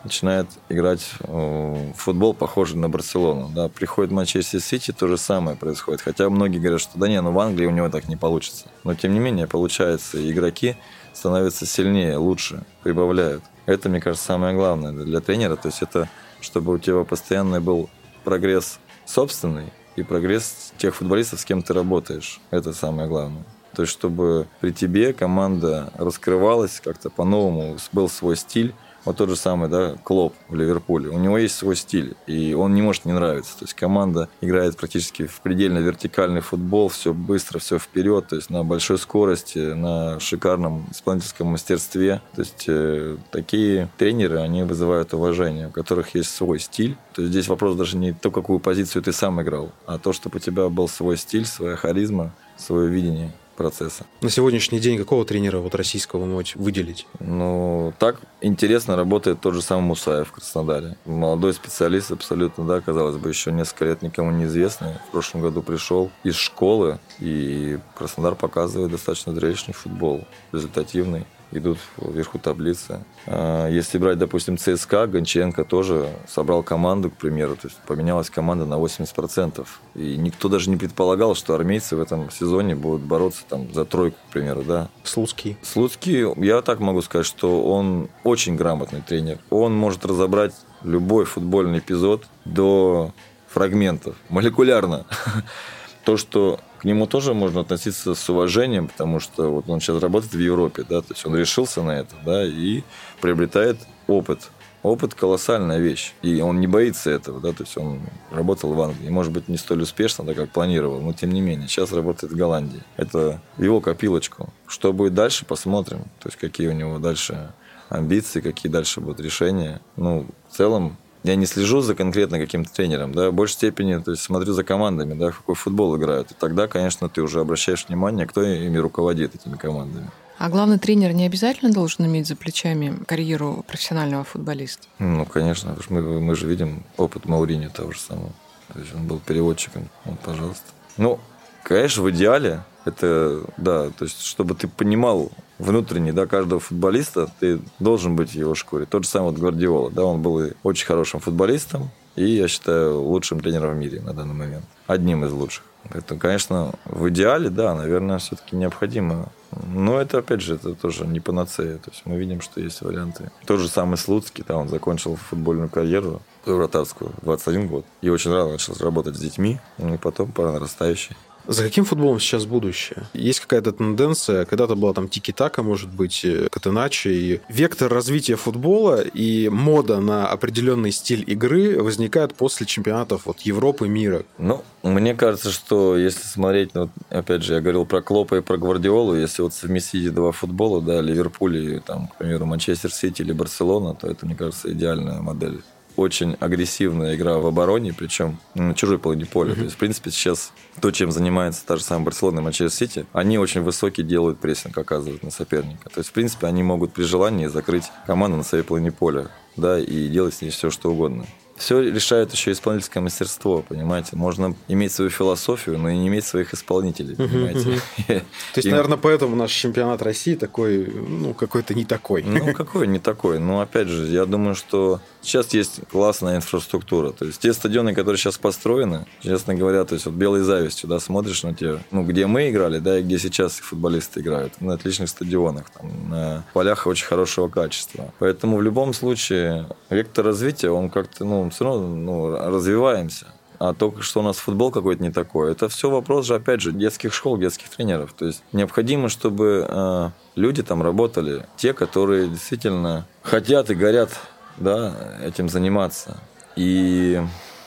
начинает играть в футбол, похожий на Барселону. Да, приходит Манчестер Сити, то же самое происходит. Хотя многие говорят, что да не, ну в Англии у него так не получится. Но тем не менее, получается, игроки становятся сильнее, лучше, прибавляют. Это, мне кажется, самое главное для тренера. То есть это, чтобы у тебя постоянный был прогресс собственный и прогресс тех футболистов, с кем ты работаешь. Это самое главное. То есть, чтобы при тебе команда раскрывалась как-то по-новому, был свой стиль, вот тот же самый, да, Клоп в Ливерпуле. У него есть свой стиль, и он не может не нравиться. То есть команда играет практически в предельно вертикальный футбол, все быстро, все вперед, то есть на большой скорости, на шикарном исполнительском мастерстве. То есть э, такие тренеры, они вызывают уважение, у которых есть свой стиль. То есть здесь вопрос даже не то, какую позицию ты сам играл, а то, чтобы у тебя был свой стиль, своя харизма, свое видение процесса. На сегодняшний день какого тренера вот российского вы можете выделить? Ну, так интересно работает тот же самый Мусаев в Краснодаре. Молодой специалист абсолютно, да, казалось бы, еще несколько лет никому не известный. В прошлом году пришел из школы, и Краснодар показывает достаточно зрелищный футбол, результативный. Идут вверху таблицы. А, если брать, допустим, ЦСКА, Гончаренко тоже собрал команду, к примеру, то есть поменялась команда на 80%. И никто даже не предполагал, что армейцы в этом сезоне будут бороться там за тройку, к примеру, да. Слуцкий. Слуцкий, я так могу сказать, что он очень грамотный тренер. Он может разобрать любой футбольный эпизод до фрагментов, молекулярно. <laughs> То, что к нему тоже можно относиться с уважением, потому что вот он сейчас работает в Европе, да, то есть он решился на это, да, и приобретает опыт. Опыт – колоссальная вещь, и он не боится этого, да, то есть он работал в Англии, может быть, не столь успешно, да, как планировал, но тем не менее, сейчас работает в Голландии. Это его копилочку. Что будет дальше, посмотрим, то есть какие у него дальше амбиции, какие дальше будут решения. Ну, в целом, я не слежу за конкретно каким-то тренером, да, в большей степени, то есть смотрю за командами, да, в какой футбол играют. И тогда, конечно, ты уже обращаешь внимание, кто ими руководит этими командами. А главный тренер не обязательно должен иметь за плечами карьеру профессионального футболиста? Ну, конечно, мы, мы же видим опыт Маурини того же самого. То есть он был переводчиком, вот, пожалуйста. Ну, конечно, в идеале это, да, то есть, чтобы ты понимал внутренний, да, каждого футболиста, ты должен быть в его шкуре. Тот же самый вот Гвардиола, да, он был очень хорошим футболистом, и, я считаю, лучшим тренером в мире на данный момент. Одним из лучших. Поэтому, конечно, в идеале, да, наверное, все-таки необходимо. Но это, опять же, это тоже не панацея. То есть мы видим, что есть варианты. Тот же самый Слуцкий, да, он закончил футбольную карьеру вратарскую, 21 год. И очень рано начал работать с детьми, и потом по нарастающей. За каким футболом сейчас будущее? Есть какая-то тенденция, когда-то была там тики-така, может быть, э, Катеначи, и вектор развития футбола и мода на определенный стиль игры возникает после чемпионатов вот, Европы, мира. Ну, мне кажется, что если смотреть, ну, опять же, я говорил про Клопа и про Гвардиолу, если вот совместить два футбола, да, Ливерпуль и, там, к примеру, Манчестер Сити или Барселона, то это, мне кажется, идеальная модель очень агрессивная игра в обороне, причем на чужой половине поля. Mm-hmm. То есть, в принципе, сейчас то, чем занимается та же самая Барселона и Манчестер Сити, они очень высокий делают прессинг, оказывают на соперника. То есть, в принципе, они могут при желании закрыть команду на своей половине поля, да, и делать с ней все, что угодно все решает еще исполнительское мастерство, понимаете. Можно иметь свою философию, но и не иметь своих исполнителей, понимаете. <laughs> То есть, наверное, поэтому наш чемпионат России такой, ну, какой-то не такой. Ну, какой не такой. Но, опять же, я думаю, что сейчас есть классная инфраструктура. То есть, те стадионы, которые сейчас построены, честно говоря, то есть, вот белой завистью, да, смотришь на те, ну, где мы играли, да, и где сейчас футболисты играют, на отличных стадионах, там, на полях очень хорошего качества. Поэтому в любом случае вектор развития, он как-то, ну, все равно ну, развиваемся. А то, что у нас футбол какой-то не такой, это все вопрос же, опять же, детских школ, детских тренеров. То есть необходимо, чтобы э, люди там работали, те, которые действительно хотят и горят да, этим заниматься. И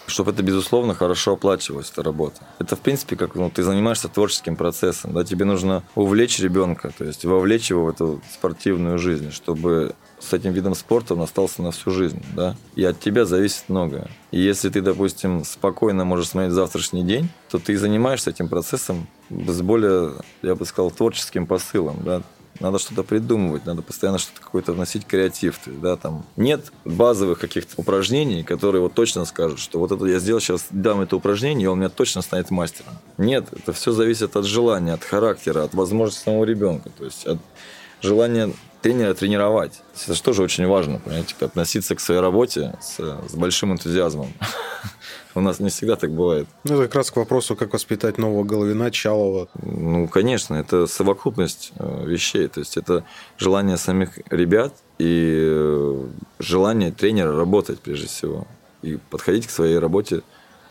чтобы это, безусловно, хорошо оплачивалось, эта работа. Это, в принципе, как ну, ты занимаешься творческим процессом, да, тебе нужно увлечь ребенка, то есть вовлечь его в эту спортивную жизнь, чтобы с этим видом спорта он остался на всю жизнь, да, и от тебя зависит многое. И если ты, допустим, спокойно можешь смотреть завтрашний день, то ты занимаешься этим процессом с более, я бы сказал, творческим посылом, да, надо что-то придумывать, надо постоянно что-то какой-то вносить креатив. То есть, да, там нет базовых каких-то упражнений, которые вот точно скажут, что вот это я сделал, сейчас дам это упражнение, и он меня точно станет мастером. Нет, это все зависит от желания, от характера, от возможности самого ребенка. То есть от желания тренера тренировать. Это же тоже очень важно, понимаете, относиться к своей работе с, с большим энтузиазмом. <laughs> У нас не всегда так бывает. Ну, это как раз к вопросу, как воспитать нового Головина, Чалова. Ну, конечно, это совокупность э, вещей. То есть, это желание самих ребят и э, желание тренера работать, прежде всего. И подходить к своей работе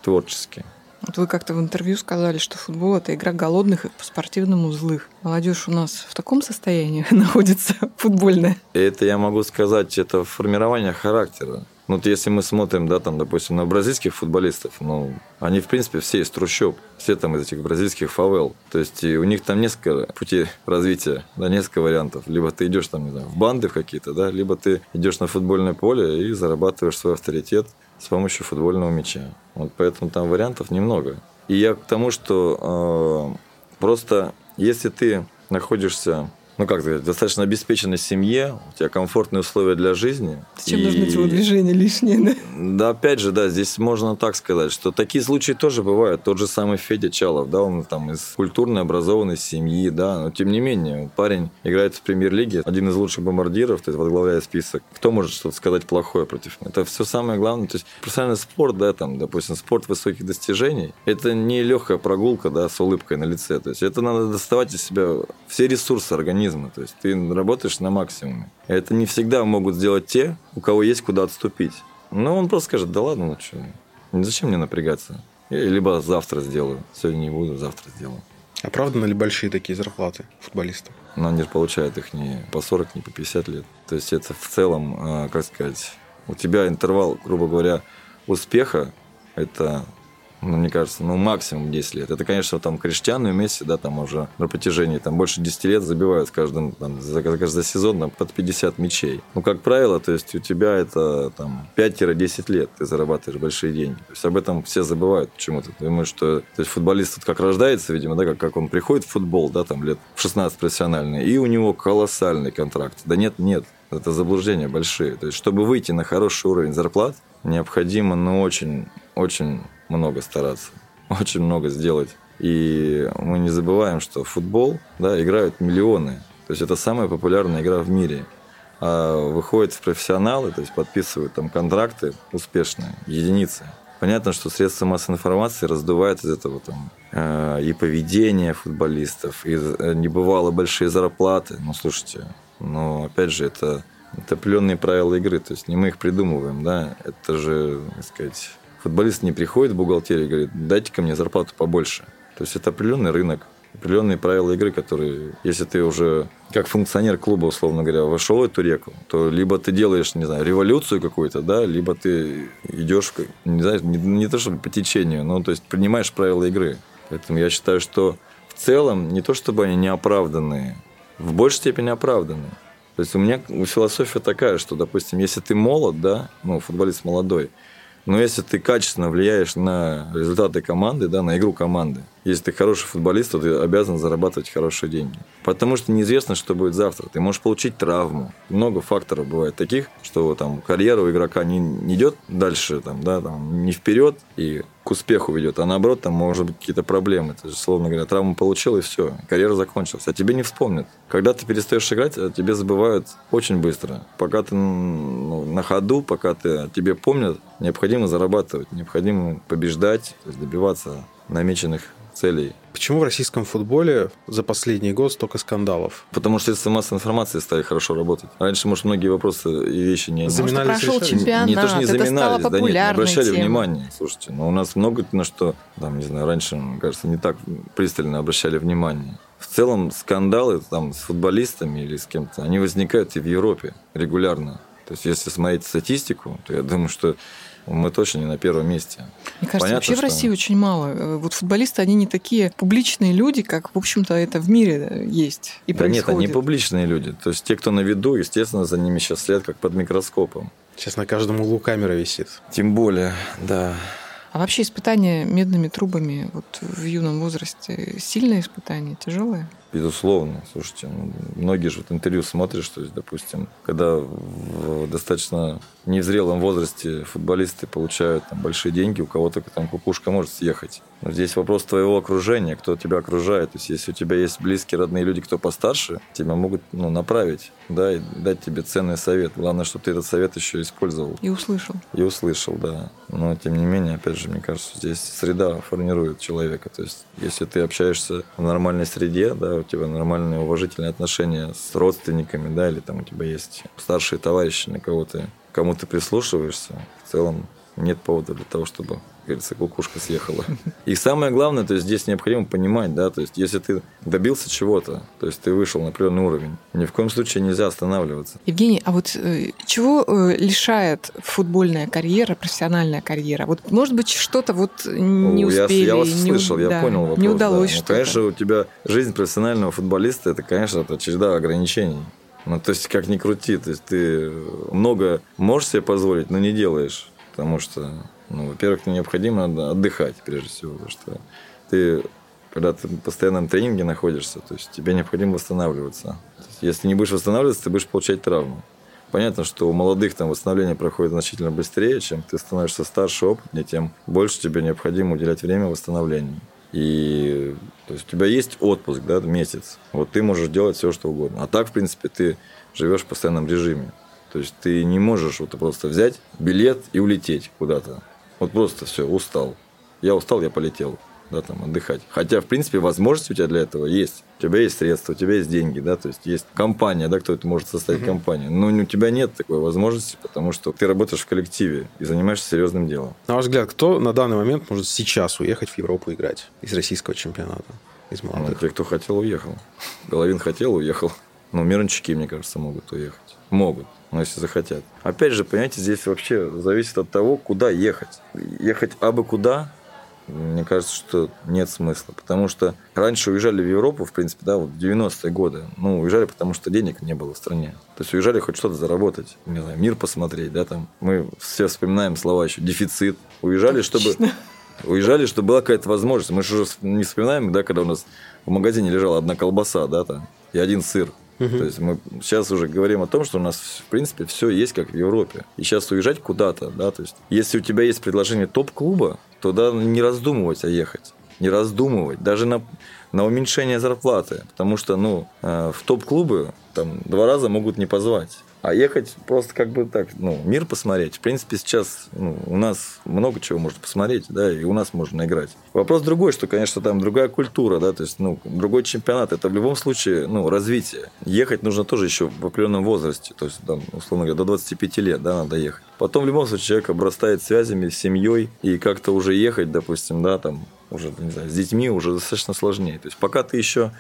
творчески. Вот вы как-то в интервью сказали, что футбол – это игра голодных и по-спортивному злых. Молодежь у нас в таком состоянии <laughs> находится футбольная. Это я могу сказать, это формирование характера. Ну, вот если мы смотрим, да, там, допустим, на бразильских футболистов, ну, они, в принципе, все из трущоб, все там из этих бразильских фавел. То есть у них там несколько путей развития, да, несколько вариантов. Либо ты идешь там, не знаю, в банды в какие-то, да, либо ты идешь на футбольное поле и зарабатываешь свой авторитет с помощью футбольного мяча. Вот поэтому там вариантов немного. И я к тому, что э, просто если ты находишься ну как сказать, достаточно обеспеченной семье, у тебя комфортные условия для жизни. Зачем и... нужны телодвижения лишние, да? Да, опять же, да, здесь можно так сказать, что такие случаи тоже бывают. Тот же самый Федя Чалов, да, он там из культурной образованной семьи, да, но тем не менее, парень играет в премьер-лиге, один из лучших бомбардиров, то есть возглавляет список. Кто может что-то сказать плохое против него? Это все самое главное. То есть профессиональный спорт, да, там, допустим, спорт высоких достижений, это не легкая прогулка, да, с улыбкой на лице. То есть это надо доставать из себя все ресурсы организма организма. То есть ты работаешь на максимуме. Это не всегда могут сделать те, у кого есть куда отступить. Но он просто скажет, да ладно, ну что, зачем мне напрягаться? Я либо завтра сделаю. Сегодня не буду, завтра сделаю. Оправданы ли большие такие зарплаты футболистов? Но они же получают их не по 40, не по 50 лет. То есть это в целом, а, как сказать, у тебя интервал, грубо говоря, успеха – это ну, мне кажется, ну, максимум 10 лет. Это, конечно, там Криштиану и Месси, да, там уже на протяжении там больше 10 лет забивают каждым, там, за, за сезон там, под 50 мячей. Ну, как правило, то есть у тебя это там 5-10 лет ты зарабатываешь большие деньги. То есть об этом все забывают почему-то. Думаю, что то есть футболист вот как рождается, видимо, да, как, как он приходит в футбол, да, там лет в 16 профессиональный, и у него колоссальный контракт. Да нет, нет, это заблуждения большие. То есть, чтобы выйти на хороший уровень зарплат, необходимо, ну, очень, очень много стараться, очень много сделать. И мы не забываем, что футбол да, играют миллионы. То есть это самая популярная игра в мире. А выходят в профессионалы, то есть подписывают там контракты успешные, единицы. Понятно, что средства массовой информации раздувают из этого там э, и поведение футболистов, и э, небывало большие зарплаты. Ну, слушайте, но опять же, это, это определенные правила игры, то есть не мы их придумываем, да, это же, так сказать, Футболист не приходит в бухгалтерию и говорит, дайте ко мне зарплату побольше. То есть это определенный рынок, определенные правила игры, которые, если ты уже как функционер клуба, условно говоря, вошел в эту реку, то либо ты делаешь, не знаю, революцию какую-то, да, либо ты идешь, не знаю, не, не то чтобы по течению, но то есть принимаешь правила игры. Поэтому я считаю, что в целом не то чтобы они не оправданные, в большей степени оправданные. То есть у меня философия такая, что, допустим, если ты молод, да, ну, футболист молодой, но если ты качественно влияешь на результаты команды, да, на игру команды, если ты хороший футболист, то ты обязан зарабатывать хорошие деньги. Потому что неизвестно, что будет завтра. Ты можешь получить травму. Много факторов бывает таких, что там карьера у игрока не, не идет дальше, там, да, там, не вперед и к успеху ведет, а наоборот, там может быть какие-то проблемы. Ты же, словно говоря, травму получил и все, карьера закончилась. А тебе не вспомнят. Когда ты перестаешь играть, тебе забывают очень быстро. Пока ты ну, на ходу, пока ты, тебе помнят, необходимо зарабатывать, необходимо побеждать, добиваться намеченных целей. Почему в российском футболе за последний год столько скандалов? Потому что средства массовой информации стали хорошо работать. Раньше, может, многие вопросы и вещи не... Заминались прошел чемпионат, не, то, что не заминались, да нет, не обращали тема. внимания. Слушайте, но ну, у нас много на что, там, не знаю, раньше, мне кажется, не так пристально обращали внимание. В целом скандалы там с футболистами или с кем-то, они возникают и в Европе регулярно. То есть, если смотреть статистику, то я думаю, что мы точно не на первом месте. Мне кажется, Понятно, вообще что... в России очень мало. Э, вот футболисты, они не такие публичные люди, как, в общем-то, это в мире есть и да происходит. нет, они публичные люди. То есть те, кто на виду, естественно, за ними сейчас след как под микроскопом. Сейчас на каждом углу камера висит. Тем более, да. А вообще испытания медными трубами вот в юном возрасте сильное испытание, тяжелое? Безусловно. Слушайте, ну, многие же вот интервью смотришь, то есть, допустим, когда в достаточно невзрелом возрасте футболисты получают там, большие деньги, у кого-то там кукушка может съехать. Но здесь вопрос твоего окружения, кто тебя окружает. То есть, если у тебя есть близкие, родные люди, кто постарше, тебя могут ну, направить, да, и дать тебе ценный совет. Главное, чтобы ты этот совет еще использовал. И услышал. И услышал, да. Но, тем не менее, опять же, мне кажется, здесь среда формирует человека. То есть, если ты общаешься в нормальной среде, да, у тебя нормальные уважительные отношения с родственниками, да, или там у тебя есть старшие товарищи, на кого ты, кому ты прислушиваешься, в целом нет повода для того, чтобы говорится, кукушка съехала. И самое главное, то есть здесь необходимо понимать, да, то есть если ты добился чего-то, то есть ты вышел на определенный уровень, ни в коем случае нельзя останавливаться. Евгений, а вот э, чего э, лишает футбольная карьера, профессиональная карьера? Вот, может быть, что-то вот не успели, я, я вас не, услышал, я да, понял вопрос. Не удалось да. что-то. Ну, конечно, у тебя жизнь профессионального футболиста, это, конечно, это череда ограничений. Ну, то есть, как ни крути, то есть ты много можешь себе позволить, но не делаешь. Потому что, ну, во-первых, необходимо отдыхать, прежде всего, потому что ты когда ты в постоянном тренинге находишься, то есть тебе необходимо восстанавливаться. Если не будешь восстанавливаться, ты будешь получать травму. Понятно, что у молодых там восстановление проходит значительно быстрее, чем ты становишься старше, опытнее, тем больше тебе необходимо уделять время восстановлению. И то есть у тебя есть отпуск, да, месяц. Вот ты можешь делать все, что угодно. А так, в принципе, ты живешь в постоянном режиме. То есть ты не можешь вот просто взять билет и улететь куда-то. Вот просто все, устал. Я устал, я полетел да, там, отдыхать. Хотя, в принципе, возможность у тебя для этого есть. У тебя есть средства, у тебя есть деньги, да, то есть есть компания, да, кто это может составить uh-huh. компанию. Но у тебя нет такой возможности, потому что ты работаешь в коллективе и занимаешься серьезным делом. На ваш взгляд, кто на данный момент может сейчас уехать в Европу играть из российского чемпионата? Из молодых? Ну, те, кто хотел, уехал. Головин хотел, уехал. Но мирончики, мне кажется, могут уехать. Могут, но если захотят. Опять же, понимаете, здесь вообще зависит от того, куда ехать. Ехать абы куда, мне кажется, что нет смысла. Потому что раньше уезжали в Европу, в принципе, да, вот в 90-е годы. Ну, уезжали, потому что денег не было в стране. То есть уезжали хоть что-то заработать, не знаю, мир посмотреть, да, там. Мы все вспоминаем слова еще дефицит. Уезжали, чтобы... Уезжали, чтобы была какая-то возможность. Мы же уже не вспоминаем, да, когда у нас в магазине лежала одна колбаса, да, там, и один сыр. То есть мы сейчас уже говорим о том, что у нас, в принципе, все есть как в Европе. И сейчас уезжать куда-то, да, то есть если у тебя есть предложение топ-клуба, то да, не раздумывать, а ехать. Не раздумывать. Даже на, на уменьшение зарплаты. Потому что, ну, э, в топ-клубы там два раза могут не позвать. А ехать просто как бы так, ну, мир посмотреть. В принципе, сейчас ну, у нас много чего можно посмотреть, да, и у нас можно играть. Вопрос другой, что, конечно, там другая культура, да, то есть, ну, другой чемпионат. Это в любом случае, ну, развитие. Ехать нужно тоже еще в определенном возрасте, то есть, там, условно говоря, до 25 лет, да, надо ехать. Потом, в любом случае, человек обрастает связями, семьей, и как-то уже ехать, допустим, да, там, уже, не знаю, с детьми уже достаточно сложнее. То есть, пока ты еще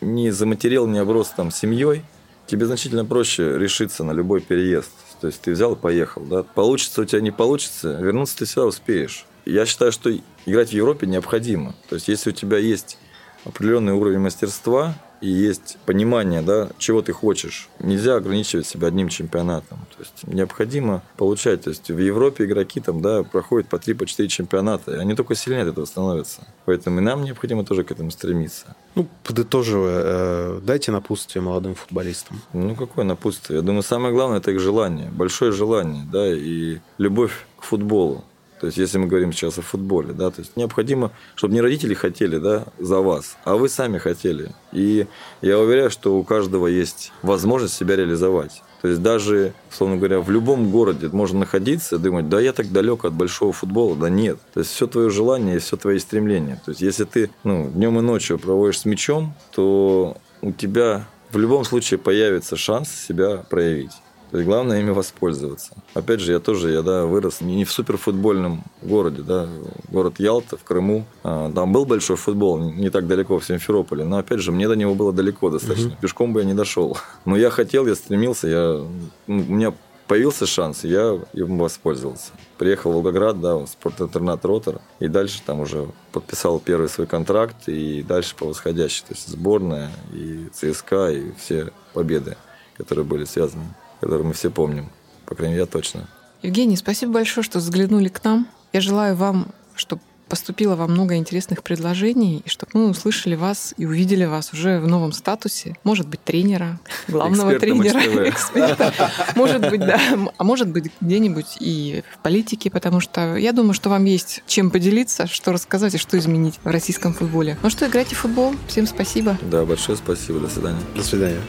не заматерил, не оброс там семьей, тебе значительно проще решиться на любой переезд. То есть ты взял и поехал. Да? Получится у тебя, не получится, вернуться ты всегда успеешь. Я считаю, что играть в Европе необходимо. То есть если у тебя есть определенный уровень мастерства, и есть понимание, да, чего ты хочешь. Нельзя ограничивать себя одним чемпионатом. То есть необходимо получать. То есть в Европе игроки там, да, проходят по 3 по 4 чемпионата, и они только сильнее от этого становятся. Поэтому и нам необходимо тоже к этому стремиться. Ну, подытоживая, э, дайте напутствие молодым футболистам. Ну, какое напутствие? Я думаю, самое главное – это их желание, большое желание, да, и любовь к футболу. То есть, если мы говорим сейчас о футболе, да, то есть необходимо, чтобы не родители хотели, да, за вас, а вы сами хотели. И я уверяю, что у каждого есть возможность себя реализовать. То есть даже, словно говоря, в любом городе можно находиться думать, да я так далек от большого футбола, да нет. То есть все твое желание и все твои стремления. То есть если ты ну, днем и ночью проводишь с мячом, то у тебя в любом случае появится шанс себя проявить. То есть главное ими воспользоваться. Опять же, я тоже, я да, вырос не в суперфутбольном городе, да, город Ялта в Крыму. А, там был большой футбол, не так далеко в Симферополе, но опять же, мне до него было далеко достаточно. Угу. Пешком бы я не дошел. <laughs> Но я хотел, я стремился, я, ну, у меня появился шанс, я им воспользовался. Приехал в Волгоград, да, в спортинтернат Ротор, и дальше там уже подписал первый свой контракт, и дальше по восходящей, то есть сборная, и ЦСКА, и все победы, которые были связаны который мы все помним. По крайней мере, я точно. Евгений, спасибо большое, что заглянули к нам. Я желаю вам, чтобы поступило вам много интересных предложений, и чтобы мы услышали вас и увидели вас уже в новом статусе. Может быть, тренера, <laughs> главного тренера, эксперта. Может быть, да. А может быть, где-нибудь и в политике, потому что я думаю, что вам есть чем поделиться, что рассказать и что изменить в российском футболе. Ну что, играйте в футбол. Всем спасибо. Да, большое спасибо. До свидания. До свидания.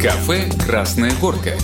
Кафе «Красная горка».